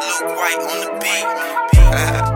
Luke White on the beat.